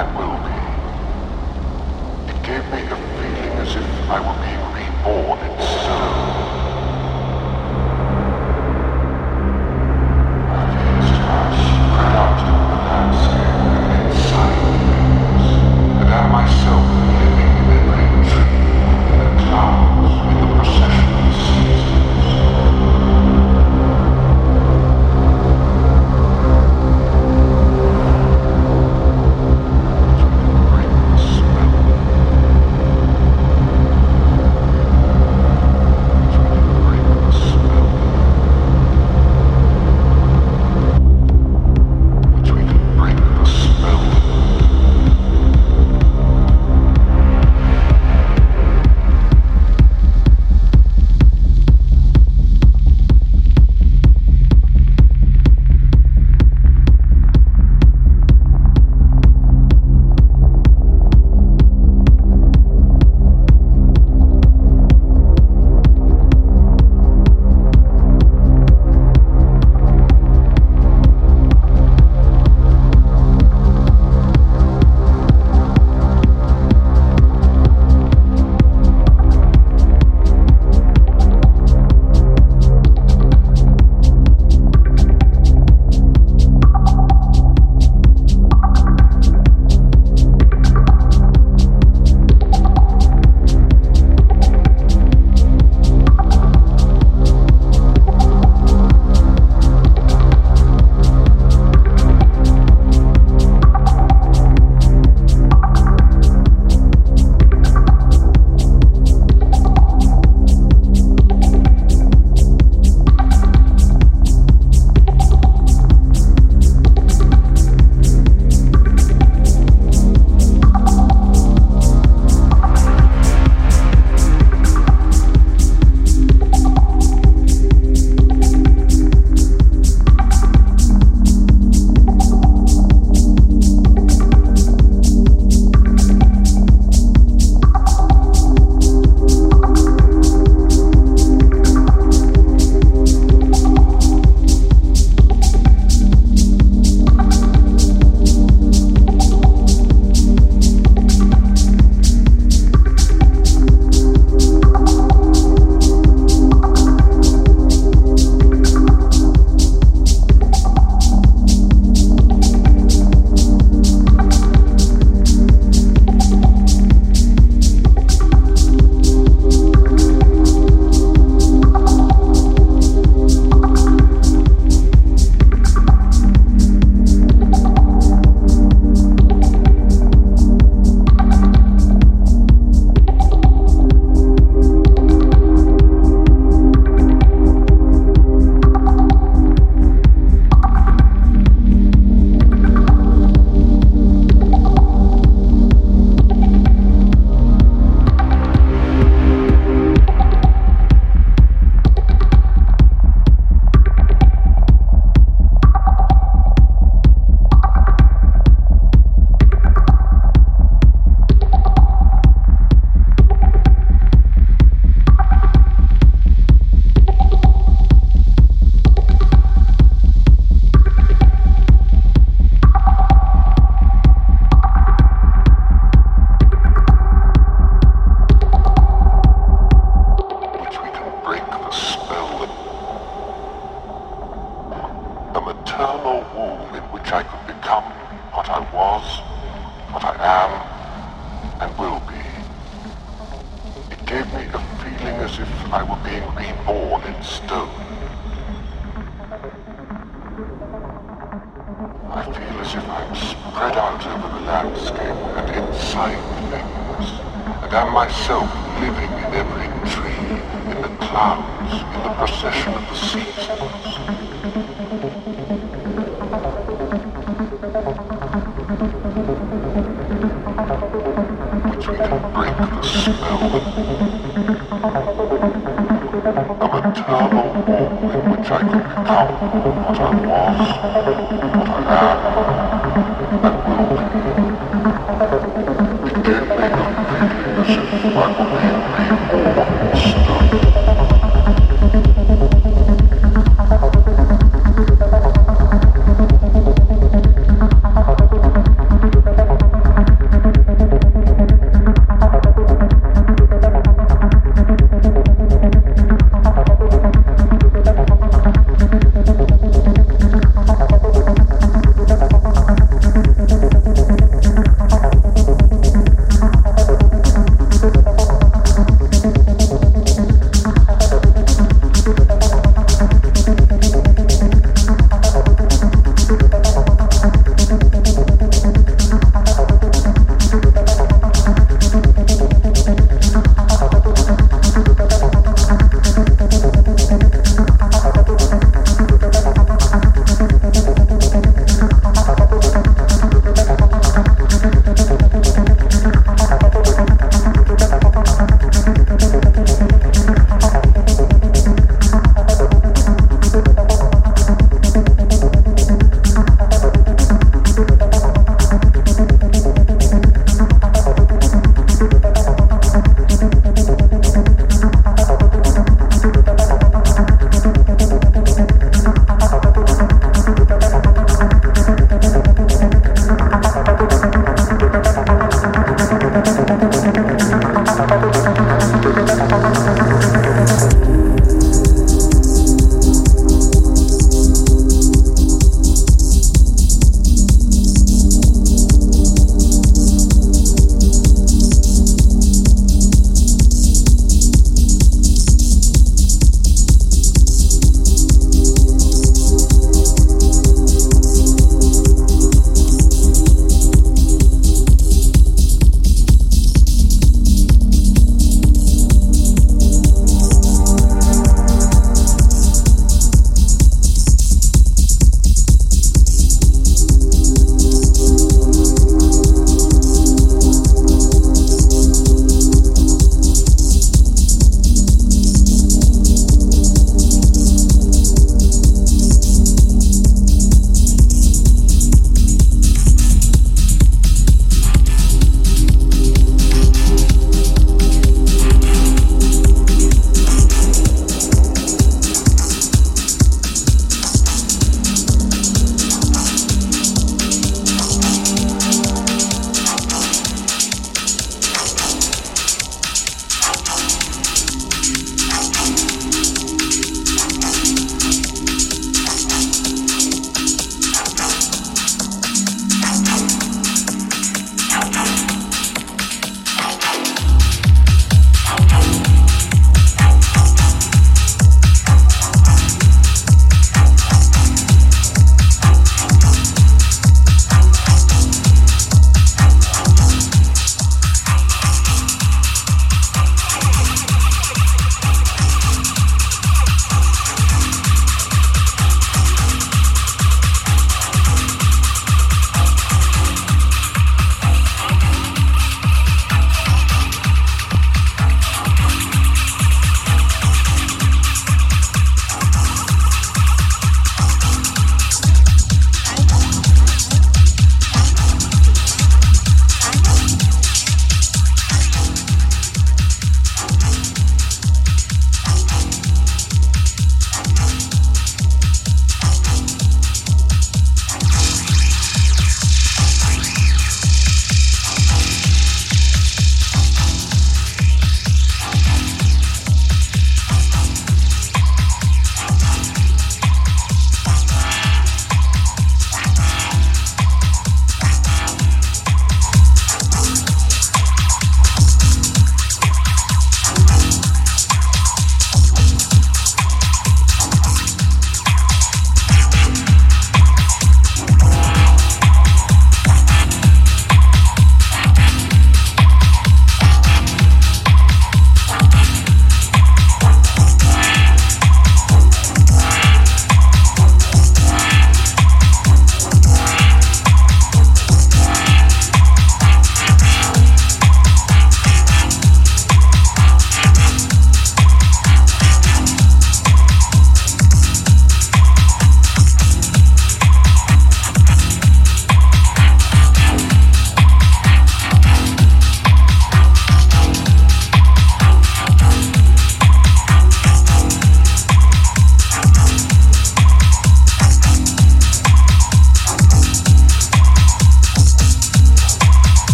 and will be. It gave me a feeling as if I were being reborn in